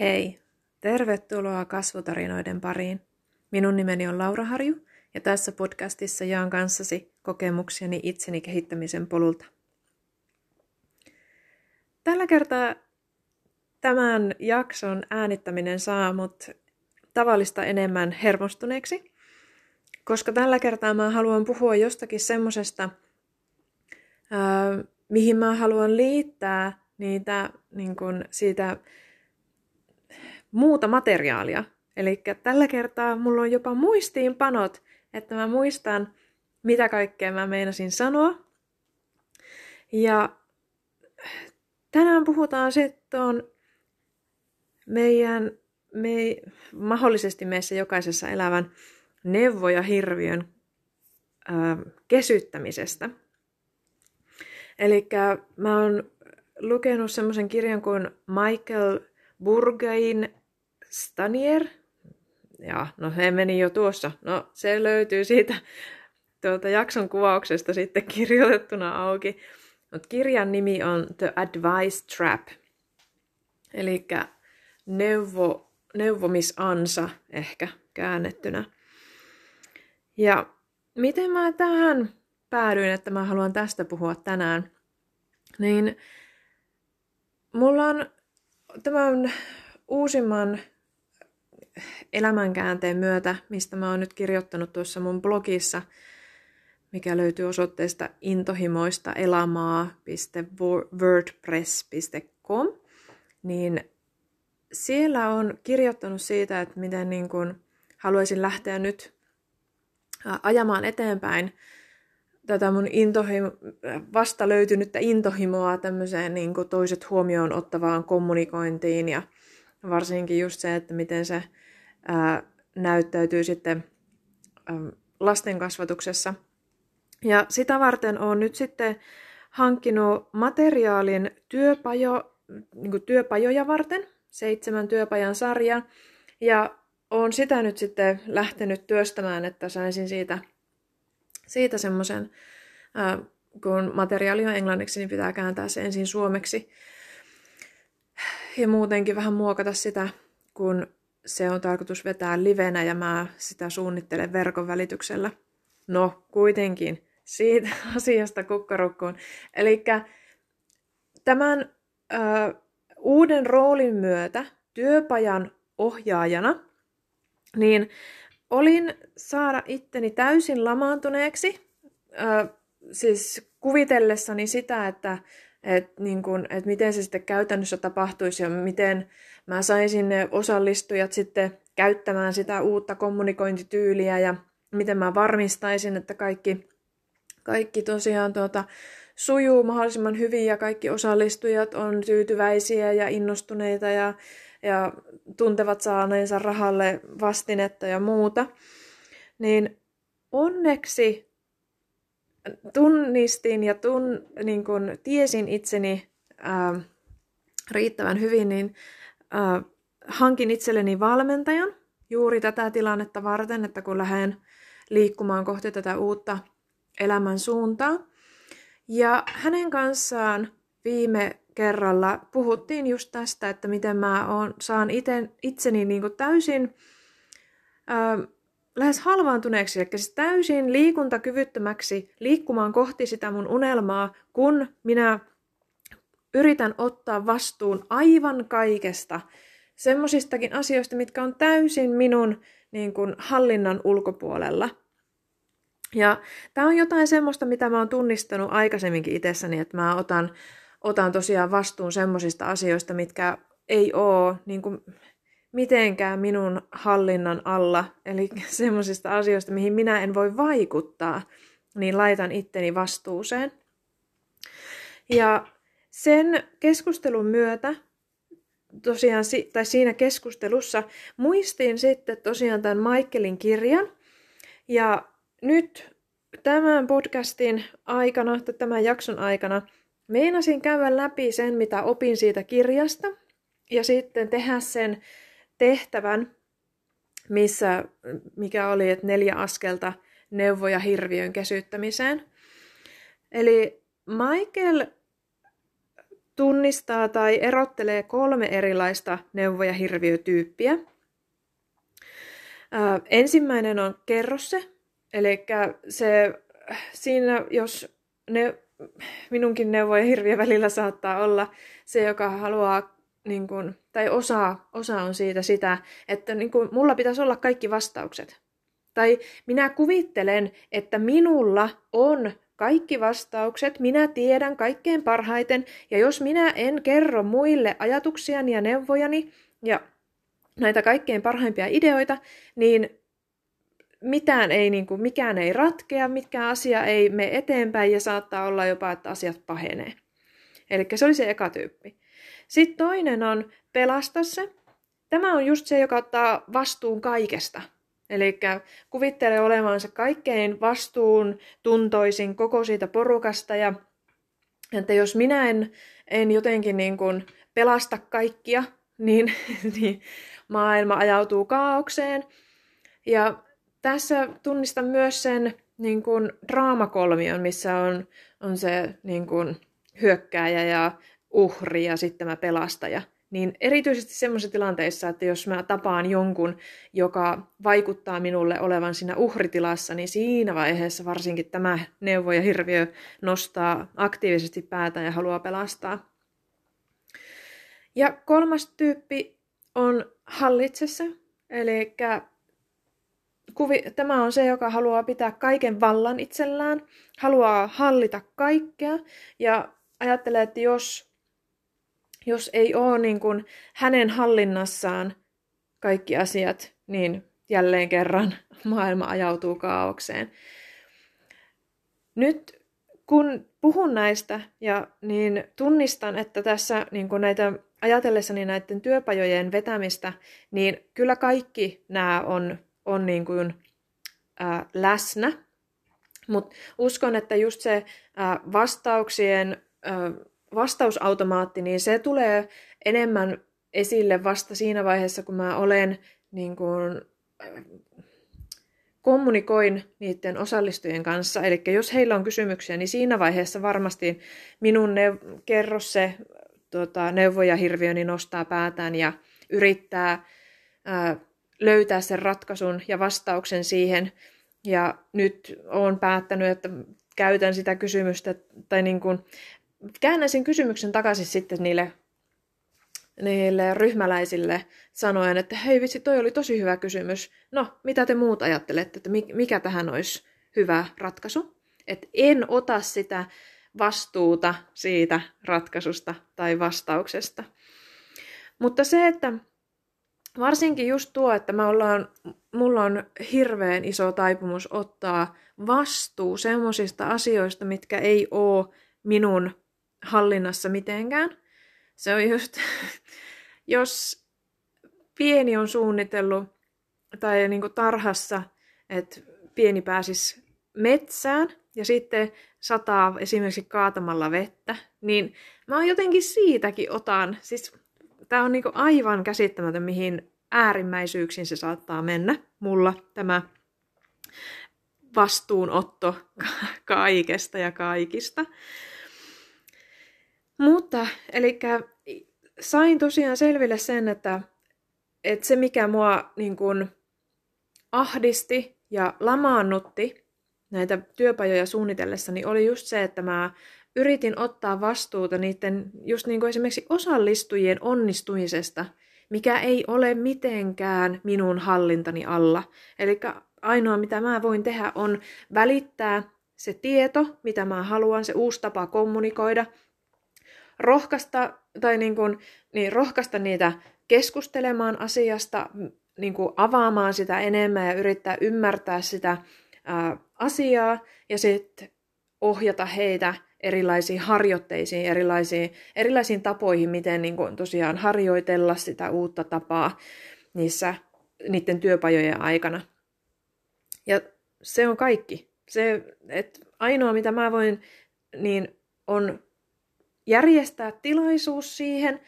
Hei, tervetuloa kasvutarinoiden pariin. Minun nimeni on Laura Harju ja tässä podcastissa jaan kanssasi kokemuksiani itseni kehittämisen polulta. Tällä kertaa tämän jakson äänittäminen saa mut tavallista enemmän hermostuneeksi, koska tällä kertaa mä haluan puhua jostakin semmosesta, mihin mä haluan liittää niitä niin kun siitä muuta materiaalia. Eli tällä kertaa mulla on jopa muistiinpanot, että mä muistan, mitä kaikkea mä meinasin sanoa. Ja tänään puhutaan sitten meidän, me, mahdollisesti meissä jokaisessa elävän neuvoja hirviön ää, kesyttämisestä. Eli mä oon lukenut semmoisen kirjan kuin Michael Burgain Stanier. Ja, no se meni jo tuossa. No se löytyy siitä tuota jakson kuvauksesta sitten kirjoitettuna auki. Mutta kirjan nimi on The Advice Trap. Eli neuvo, neuvomisansa ehkä käännettynä. Ja miten mä tähän päädyin, että mä haluan tästä puhua tänään, niin mulla on tämän uusimman elämänkäänteen myötä, mistä mä oon nyt kirjoittanut tuossa mun blogissa, mikä löytyy osoitteesta intohimoista elamaa.wordpress.com, niin siellä on kirjoittanut siitä, että miten niin kun haluaisin lähteä nyt ajamaan eteenpäin tätä mun intohimo, vasta löytynyttä intohimoa tämmöiseen niin toiset huomioon ottavaan kommunikointiin ja varsinkin just se, että miten se ää, näyttäytyy sitten ää, lasten kasvatuksessa. Ja sitä varten on nyt sitten hankkinut materiaalin työpajo, niin työpajoja varten, seitsemän työpajan sarja, ja olen sitä nyt sitten lähtenyt työstämään, että saisin siitä siitä semmoisen, kun materiaali on englanniksi, niin pitää kääntää se ensin suomeksi. Ja muutenkin vähän muokata sitä, kun se on tarkoitus vetää livenä ja mä sitä suunnittelen verkon välityksellä. No, kuitenkin siitä asiasta kukkarukkuun. Eli tämän ö, uuden roolin myötä työpajan ohjaajana, niin olin saada itteni täysin lamaantuneeksi, äh, siis kuvitellessani sitä, että et, niin kun, et miten se sitten käytännössä tapahtuisi ja miten mä saisin ne osallistujat sitten käyttämään sitä uutta kommunikointityyliä ja miten mä varmistaisin, että kaikki, kaikki tosiaan tuota, sujuu mahdollisimman hyvin ja kaikki osallistujat on tyytyväisiä ja innostuneita ja ja tuntevat saaneensa rahalle vastinetta ja muuta, niin onneksi tunnistin ja tun, niin kun tiesin itseni ää, riittävän hyvin, niin ää, hankin itselleni valmentajan juuri tätä tilannetta varten, että kun lähden liikkumaan kohti tätä uutta elämän suuntaa. Ja hänen kanssaan viime kerralla puhuttiin just tästä, että miten mä oon, saan ite, itseni niin kuin täysin ää, lähes halvaantuneeksi, eli siis täysin liikuntakyvyttömäksi liikkumaan kohti sitä mun unelmaa, kun minä yritän ottaa vastuun aivan kaikesta, semmosistakin asioista, mitkä on täysin minun niin kuin, hallinnan ulkopuolella. Ja tämä on jotain semmoista, mitä mä oon tunnistanut aikaisemminkin itsessäni, että mä otan otan tosiaan vastuun semmoisista asioista, mitkä ei ole niin kuin mitenkään minun hallinnan alla, eli semmoisista asioista, mihin minä en voi vaikuttaa, niin laitan itteni vastuuseen. Ja sen keskustelun myötä, tosiaan, tai siinä keskustelussa, muistin sitten tosiaan tämän Michaelin kirjan, ja nyt tämän podcastin aikana, tai tämän jakson aikana, Meinasin käydä läpi sen, mitä opin siitä kirjasta, ja sitten tehdä sen tehtävän, missä, mikä oli, että neljä askelta neuvoja hirviön kesyttämiseen. Eli Michael tunnistaa tai erottelee kolme erilaista neuvoja hirviötyyppiä. Ää, ensimmäinen on kerrosse, eli se, siinä jos ne, minunkin neuvoja hirviö välillä saattaa olla se, joka haluaa, niin kun, tai osa, osa on siitä sitä, että niin kun, mulla pitäisi olla kaikki vastaukset. Tai minä kuvittelen, että minulla on kaikki vastaukset, minä tiedän kaikkein parhaiten, ja jos minä en kerro muille ajatuksiani ja neuvojani ja näitä kaikkein parhaimpia ideoita, niin mitään ei, niin kuin, mikään ei ratkea, mikään asia ei mene eteenpäin ja saattaa olla jopa, että asiat pahenee. Eli se oli se eka tyyppi. Sitten toinen on pelasta se. Tämä on just se, joka ottaa vastuun kaikesta. Eli kuvittelee olevansa kaikkein vastuun tuntoisin koko siitä porukasta ja että jos minä en, en jotenkin niin kuin pelasta kaikkia, niin, niin maailma ajautuu kaaukseen. Ja tässä tunnistan myös sen niin kuin draamakolmion, missä on, on se niin kuin hyökkääjä ja uhri ja sitten tämä pelastaja – niin erityisesti semmoisissa tilanteissa, että jos mä tapaan jonkun, joka vaikuttaa minulle olevan siinä uhritilassa, niin siinä vaiheessa varsinkin tämä neuvo ja hirviö nostaa aktiivisesti päätä ja haluaa pelastaa. Ja kolmas tyyppi on hallitsessa, eli kuvi, tämä on se, joka haluaa pitää kaiken vallan itsellään, haluaa hallita kaikkea ja ajattelee, että jos jos ei ole niin kuin hänen hallinnassaan kaikki asiat, niin jälleen kerran maailma ajautuu kaaukseen. Nyt kun puhun näistä, ja niin tunnistan, että tässä niin kuin näitä ajatellessani näiden työpajojen vetämistä, niin kyllä kaikki nämä on, on niin kuin, ää, läsnä. Mutta uskon, että just se ää, vastauksien ää, vastausautomaatti, niin se tulee enemmän esille vasta siinä vaiheessa, kun mä olen niin kuin, äh, kommunikoin niiden osallistujien kanssa. Eli jos heillä on kysymyksiä, niin siinä vaiheessa varmasti minun neuv- kerro se tota, neuvoja hirviöni nostaa päätään ja yrittää ää, äh, löytää sen ratkaisun ja vastauksen siihen. Ja nyt olen päättänyt, että käytän sitä kysymystä tai niin kuin käännän sen kysymyksen takaisin sitten niille, niille ryhmäläisille sanoen, että hei vitsi, toi oli tosi hyvä kysymys. No, mitä te muut ajattelette, että mikä tähän olisi hyvä ratkaisu? Että en ota sitä vastuuta siitä ratkaisusta tai vastauksesta. Mutta se, että varsinkin just tuo, että mä ollaan, mulla on hirveän iso taipumus ottaa vastuu semmoisista asioista, mitkä ei ole minun hallinnassa mitenkään. Se on just, jos pieni on suunnitellut tai niin kuin tarhassa, että pieni pääsisi metsään ja sitten sataa esimerkiksi kaatamalla vettä, niin mä jotenkin siitäkin otan, siis tämä on niin kuin aivan käsittämätön, mihin äärimmäisyyksiin se saattaa mennä mulla tämä vastuunotto kaikesta ja kaikista. Mutta, eli sain tosiaan selville sen, että, että se mikä mua niin kuin, ahdisti ja lamaannutti näitä työpajoja suunnitellessani oli just se, että mä yritin ottaa vastuuta niiden just niin kuin esimerkiksi osallistujien onnistumisesta, mikä ei ole mitenkään minun hallintani alla. Eli ainoa mitä mä voin tehdä on välittää se tieto, mitä mä haluan, se uusi tapa kommunikoida, rohkaista, tai niin kuin, niin rohkaista niitä keskustelemaan asiasta, niin kuin avaamaan sitä enemmän ja yrittää ymmärtää sitä ää, asiaa ja sitten ohjata heitä erilaisiin harjoitteisiin, erilaisiin, erilaisiin tapoihin, miten niin kuin, tosiaan harjoitella sitä uutta tapaa niissä niiden työpajojen aikana. Ja se on kaikki. Se, että ainoa mitä mä voin, niin on järjestää tilaisuus siihen,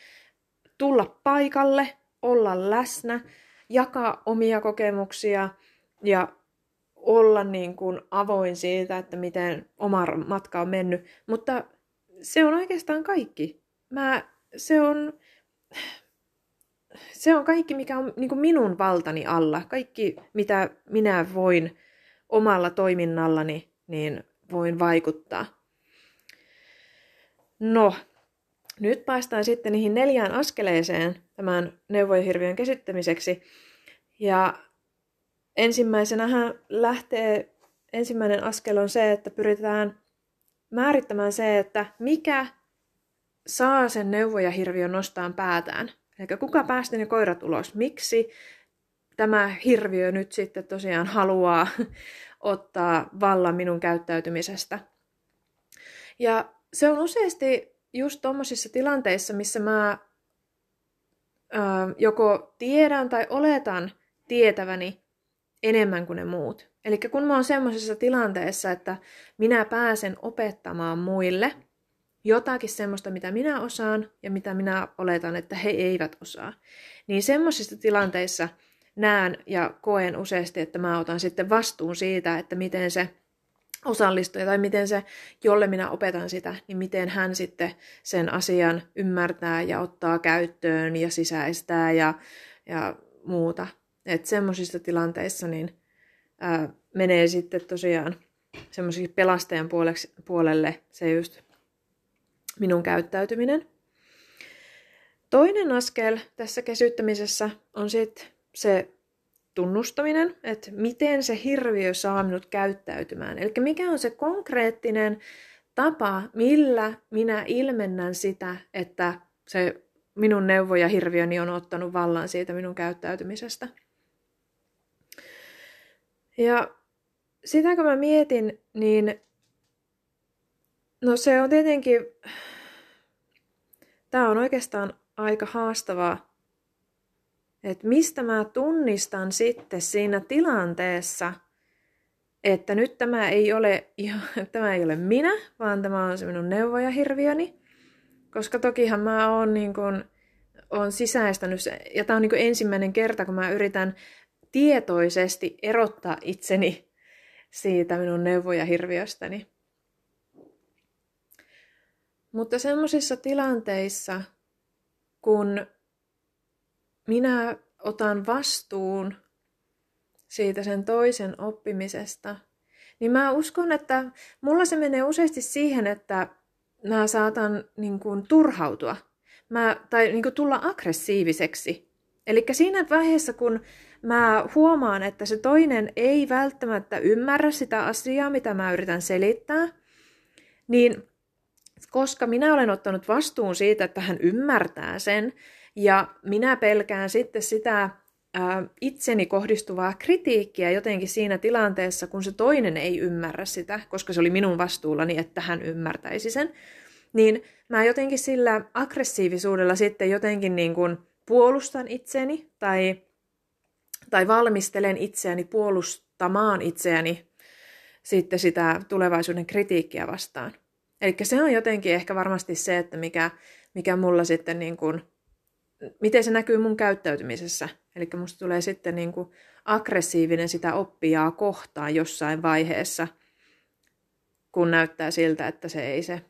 tulla paikalle, olla läsnä, jakaa omia kokemuksia ja olla niin kuin avoin siitä, että miten oma matka on mennyt. Mutta se on oikeastaan kaikki. mä, se on, se on kaikki, mikä on niin kuin minun valtani alla. Kaikki, mitä minä voin omalla toiminnallani, niin voin vaikuttaa. No, nyt päästään sitten niihin neljään askeleeseen tämän neuvojahirviön käsittämiseksi. Ja ensimmäisenähän lähtee, ensimmäinen askel on se, että pyritään määrittämään se, että mikä saa sen neuvojahirviön nostaan päätään. Eli kuka päästi ne koirat ulos? Miksi tämä hirviö nyt sitten tosiaan haluaa ottaa vallan minun käyttäytymisestä? Ja se on useasti just tuommoisissa tilanteissa, missä mä ö, joko tiedän tai oletan tietäväni enemmän kuin ne muut. Eli kun mä oon semmoisessa tilanteessa, että minä pääsen opettamaan muille jotakin semmoista, mitä minä osaan ja mitä minä oletan, että he eivät osaa, niin semmoisissa tilanteissa näen ja koen useasti, että mä otan sitten vastuun siitä, että miten se osallistuja tai miten se, jolle minä opetan sitä, niin miten hän sitten sen asian ymmärtää ja ottaa käyttöön ja sisäistää ja, ja muuta. Että semmoisissa tilanteissa niin ää, menee sitten tosiaan semmoisiksi pelastajan puoleksi, puolelle se just minun käyttäytyminen. Toinen askel tässä kesyttämisessä on sitten se tunnustaminen, että miten se hirviö saa minut käyttäytymään. Eli mikä on se konkreettinen tapa, millä minä ilmennän sitä, että se minun neuvoja hirviöni on ottanut vallan siitä minun käyttäytymisestä. Ja sitä kun mä mietin, niin no se on tietenkin, tämä on oikeastaan aika haastavaa, että mistä mä tunnistan sitten siinä tilanteessa, että nyt tämä ei ole, tämä ei ole minä, vaan tämä on se minun neuvojahirviöni. Koska tokihan mä oon, niin kun, oon sisäistänyt ja tämä on niin ensimmäinen kerta, kun mä yritän tietoisesti erottaa itseni siitä minun neuvojahirviöstäni. Mutta semmoisissa tilanteissa, kun minä otan vastuun siitä sen toisen oppimisesta, niin mä uskon, että mulla se menee useasti siihen, että mä saatan niin kuin, turhautua mä, tai niin kuin, tulla aggressiiviseksi. Eli siinä vaiheessa, kun mä huomaan, että se toinen ei välttämättä ymmärrä sitä asiaa, mitä mä yritän selittää, niin koska minä olen ottanut vastuun siitä, että hän ymmärtää sen, ja minä pelkään sitten sitä ää, itseni kohdistuvaa kritiikkiä jotenkin siinä tilanteessa, kun se toinen ei ymmärrä sitä, koska se oli minun vastuullani, että hän ymmärtäisi sen, niin mä jotenkin sillä aggressiivisuudella sitten jotenkin niin kuin puolustan itseni tai, tai valmistelen itseäni puolustamaan itseäni sitten sitä tulevaisuuden kritiikkiä vastaan. Eli se on jotenkin ehkä varmasti se, että mikä, mikä mulla sitten niin kuin miten se näkyy mun käyttäytymisessä. Eli musta tulee sitten niin kuin aggressiivinen sitä oppijaa kohtaan jossain vaiheessa, kun näyttää siltä, että se ei se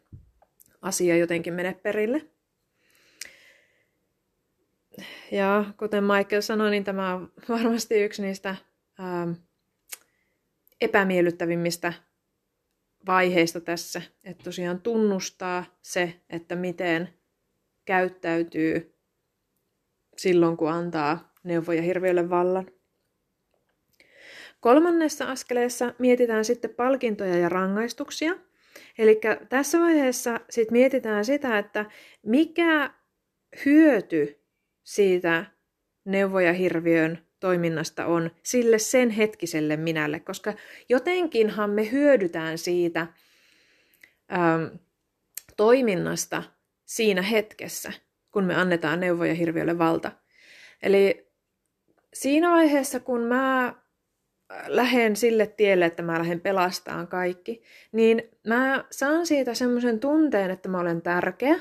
asia jotenkin mene perille. Ja kuten Michael sanoi, niin tämä on varmasti yksi niistä ää, epämiellyttävimmistä vaiheista tässä, että tosiaan tunnustaa se, että miten käyttäytyy silloin, kun antaa neuvoja hirviölle vallan. Kolmannessa askeleessa mietitään sitten palkintoja ja rangaistuksia. Eli tässä vaiheessa sit mietitään sitä, että mikä hyöty siitä neuvoja hirviön toiminnasta on sille sen hetkiselle minälle, koska jotenkinhan me hyödytään siitä ähm, toiminnasta siinä hetkessä kun me annetaan neuvoja hirviölle valta. Eli siinä vaiheessa, kun mä äh, lähden sille tielle, että mä lähden pelastamaan kaikki, niin mä saan siitä semmoisen tunteen, että mä olen tärkeä,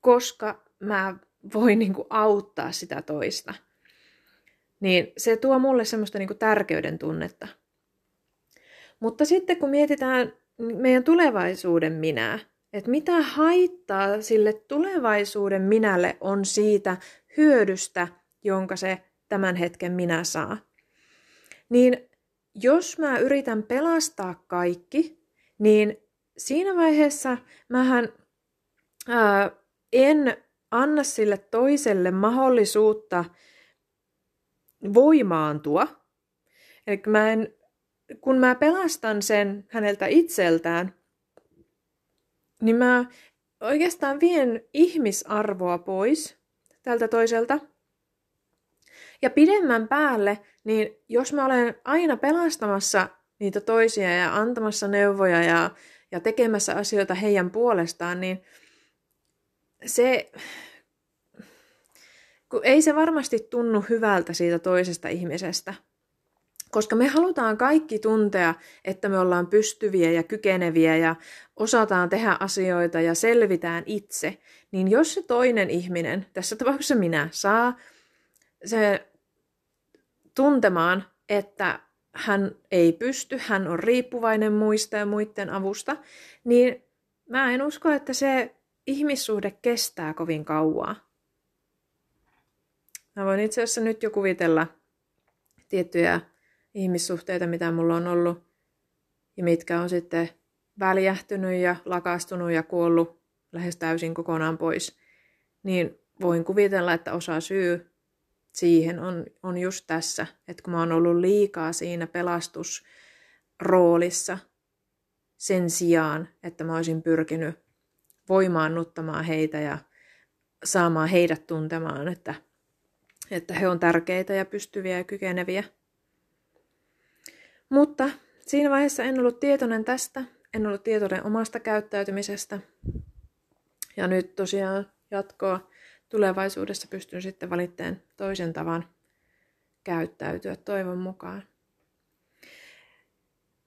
koska mä voin niin kuin auttaa sitä toista. Niin se tuo mulle semmoista niin kuin tärkeyden tunnetta. Mutta sitten kun mietitään meidän tulevaisuuden minää, että mitä haittaa sille tulevaisuuden minälle on siitä hyödystä, jonka se tämän hetken minä saa. Niin jos mä yritän pelastaa kaikki, niin siinä vaiheessa mähän ää, en anna sille toiselle mahdollisuutta voimaantua. Eli mä en, kun mä pelastan sen häneltä itseltään, niin mä oikeastaan vien ihmisarvoa pois tältä toiselta. Ja pidemmän päälle, niin jos mä olen aina pelastamassa niitä toisia ja antamassa neuvoja ja, ja tekemässä asioita heidän puolestaan, niin se, kun ei se varmasti tunnu hyvältä siitä toisesta ihmisestä. Koska me halutaan kaikki tuntea, että me ollaan pystyviä ja kykeneviä ja osataan tehdä asioita ja selvitään itse, niin jos se toinen ihminen, tässä tapauksessa minä, saa se tuntemaan, että hän ei pysty, hän on riippuvainen muista ja muiden avusta, niin mä en usko, että se ihmissuhde kestää kovin kauaa. Mä voin itse asiassa nyt jo kuvitella tiettyjä ihmissuhteita, mitä mulla on ollut, ja mitkä on sitten väljähtynyt ja lakastunut ja kuollut lähes täysin kokonaan pois, niin voin kuvitella, että osa syy siihen on, on just tässä, että kun mä oon ollut liikaa siinä pelastusroolissa sen sijaan, että mä olisin pyrkinyt voimaannuttamaan heitä ja saamaan heidät tuntemaan, että, että he on tärkeitä ja pystyviä ja kykeneviä. Mutta siinä vaiheessa en ollut tietoinen tästä, en ollut tietoinen omasta käyttäytymisestä. Ja nyt tosiaan jatkoa tulevaisuudessa pystyn sitten valitteen toisen tavan käyttäytyä toivon mukaan.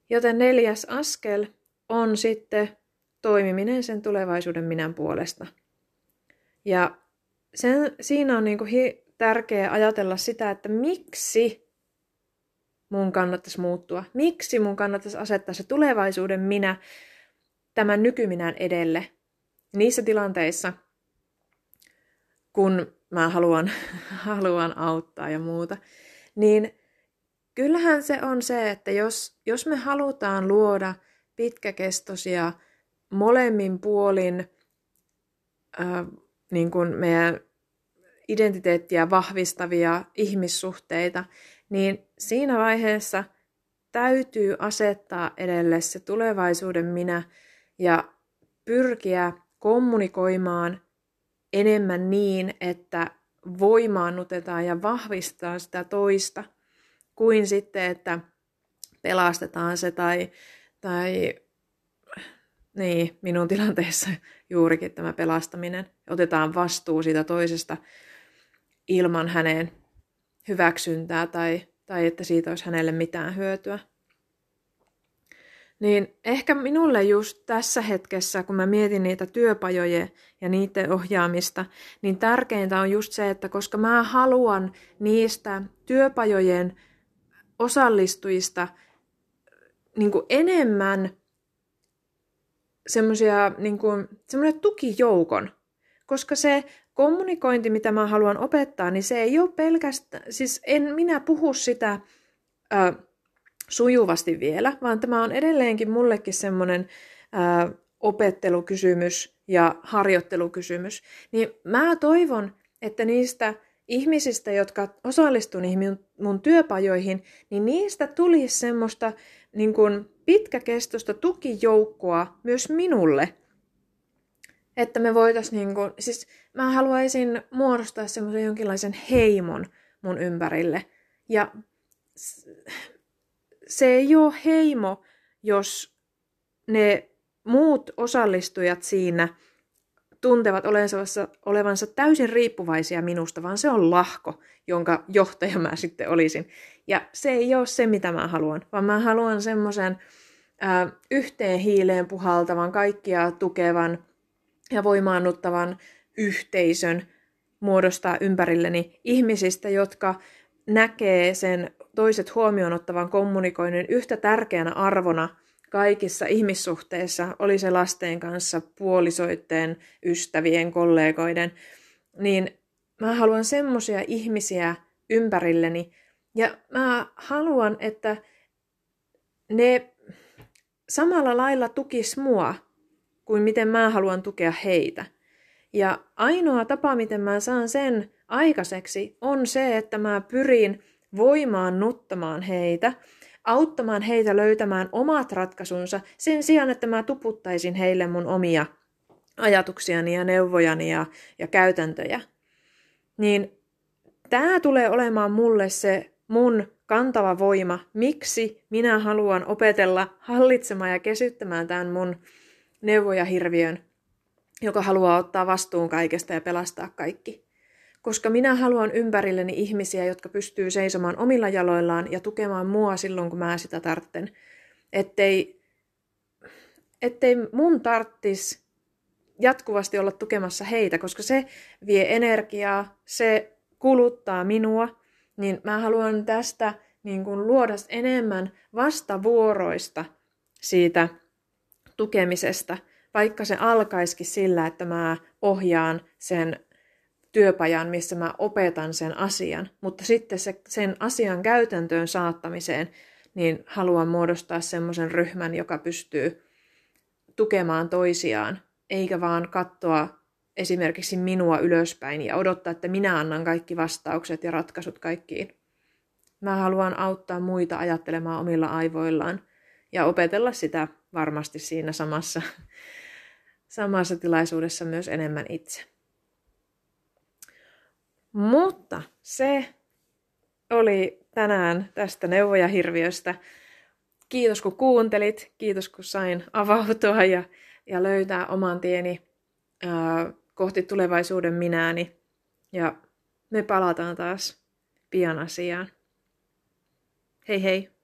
Joten neljäs askel on sitten toimiminen sen tulevaisuuden minän puolesta. Ja sen, siinä on niin kuin hi, tärkeää ajatella sitä, että miksi mun kannattaisi muuttua. Miksi mun kannattaisi asettaa se tulevaisuuden minä tämän nykyminän edelle. Niissä tilanteissa, kun mä haluan, haluan auttaa ja muuta, niin kyllähän se on se, että jos, jos me halutaan luoda pitkäkestoisia molemmin puolin äh, niin kuin meidän identiteettiä vahvistavia ihmissuhteita, niin siinä vaiheessa täytyy asettaa edelle se tulevaisuuden minä ja pyrkiä kommunikoimaan enemmän niin, että voimaannutetaan ja vahvistaa sitä toista, kuin sitten, että pelastetaan se tai, tai niin, minun tilanteessa juurikin tämä pelastaminen. Otetaan vastuu siitä toisesta ilman hänen hyväksyntää tai, tai että siitä olisi hänelle mitään hyötyä. Niin ehkä minulle just tässä hetkessä, kun mä mietin niitä työpajoja ja niiden ohjaamista, niin tärkeintä on just se, että koska mä haluan niistä työpajojen osallistujista niin enemmän semmoisia niin semmoinen tukijoukon, koska se kommunikointi, mitä mä haluan opettaa, niin se ei ole pelkästään, siis en minä puhu sitä ö, sujuvasti vielä, vaan tämä on edelleenkin mullekin semmoinen ö, opettelukysymys ja harjoittelukysymys. Niin mä toivon, että niistä ihmisistä, jotka osallistuvat niihin mun, mun työpajoihin, niin niistä tulisi semmoista niin kuin pitkäkestoista tukijoukkoa myös minulle. Että me voitaisiin, niin kuin, siis mä haluaisin muodostaa semmoisen jonkinlaisen heimon mun ympärille. Ja se ei ole heimo, jos ne muut osallistujat siinä tuntevat olevansa, olevansa täysin riippuvaisia minusta, vaan se on lahko, jonka johtaja mä sitten olisin. Ja se ei ole se, mitä mä haluan, vaan mä haluan semmoisen yhteen hiileen puhaltavan, kaikkia tukevan ja voimaannuttavan yhteisön muodostaa ympärilleni ihmisistä, jotka näkee sen toiset huomioon ottavan kommunikoinnin yhtä tärkeänä arvona kaikissa ihmissuhteissa, oli se lasten kanssa, puolisoitteen, ystävien, kollegoiden, niin mä haluan semmoisia ihmisiä ympärilleni, ja mä haluan, että ne samalla lailla tukis mua, kuin miten mä haluan tukea heitä. Ja ainoa tapa, miten mä saan sen aikaiseksi, on se, että mä pyrin voimaan nuttamaan heitä, auttamaan heitä löytämään omat ratkaisunsa sen sijaan, että mä tuputtaisin heille mun omia ajatuksiani ja neuvojani ja, ja käytäntöjä. Niin tämä tulee olemaan mulle se mun kantava voima, miksi minä haluan opetella hallitsemaan ja kesyttämään tämän mun neuvojahirviön, joka haluaa ottaa vastuun kaikesta ja pelastaa kaikki. Koska minä haluan ympärilleni ihmisiä, jotka pystyy seisomaan omilla jaloillaan ja tukemaan mua silloin, kun mä sitä tartten. Ettei, ettei mun tarttis jatkuvasti olla tukemassa heitä, koska se vie energiaa, se kuluttaa minua, niin mä haluan tästä niin kuin luoda enemmän vastavuoroista siitä tukemisesta, vaikka se alkaisikin sillä, että mä ohjaan sen työpajan, missä mä opetan sen asian, mutta sitten se, sen asian käytäntöön saattamiseen, niin haluan muodostaa semmoisen ryhmän, joka pystyy tukemaan toisiaan, eikä vaan katsoa esimerkiksi minua ylöspäin ja odottaa, että minä annan kaikki vastaukset ja ratkaisut kaikkiin. Mä haluan auttaa muita ajattelemaan omilla aivoillaan ja opetella sitä varmasti siinä samassa, samassa tilaisuudessa myös enemmän itse. Mutta se oli tänään tästä neuvojahirviöstä. Kiitos kun kuuntelit, kiitos kun sain avautua ja, ja löytää oman tieni ää, kohti tulevaisuuden minääni. Ja me palataan taas pian asiaan. Hei hei!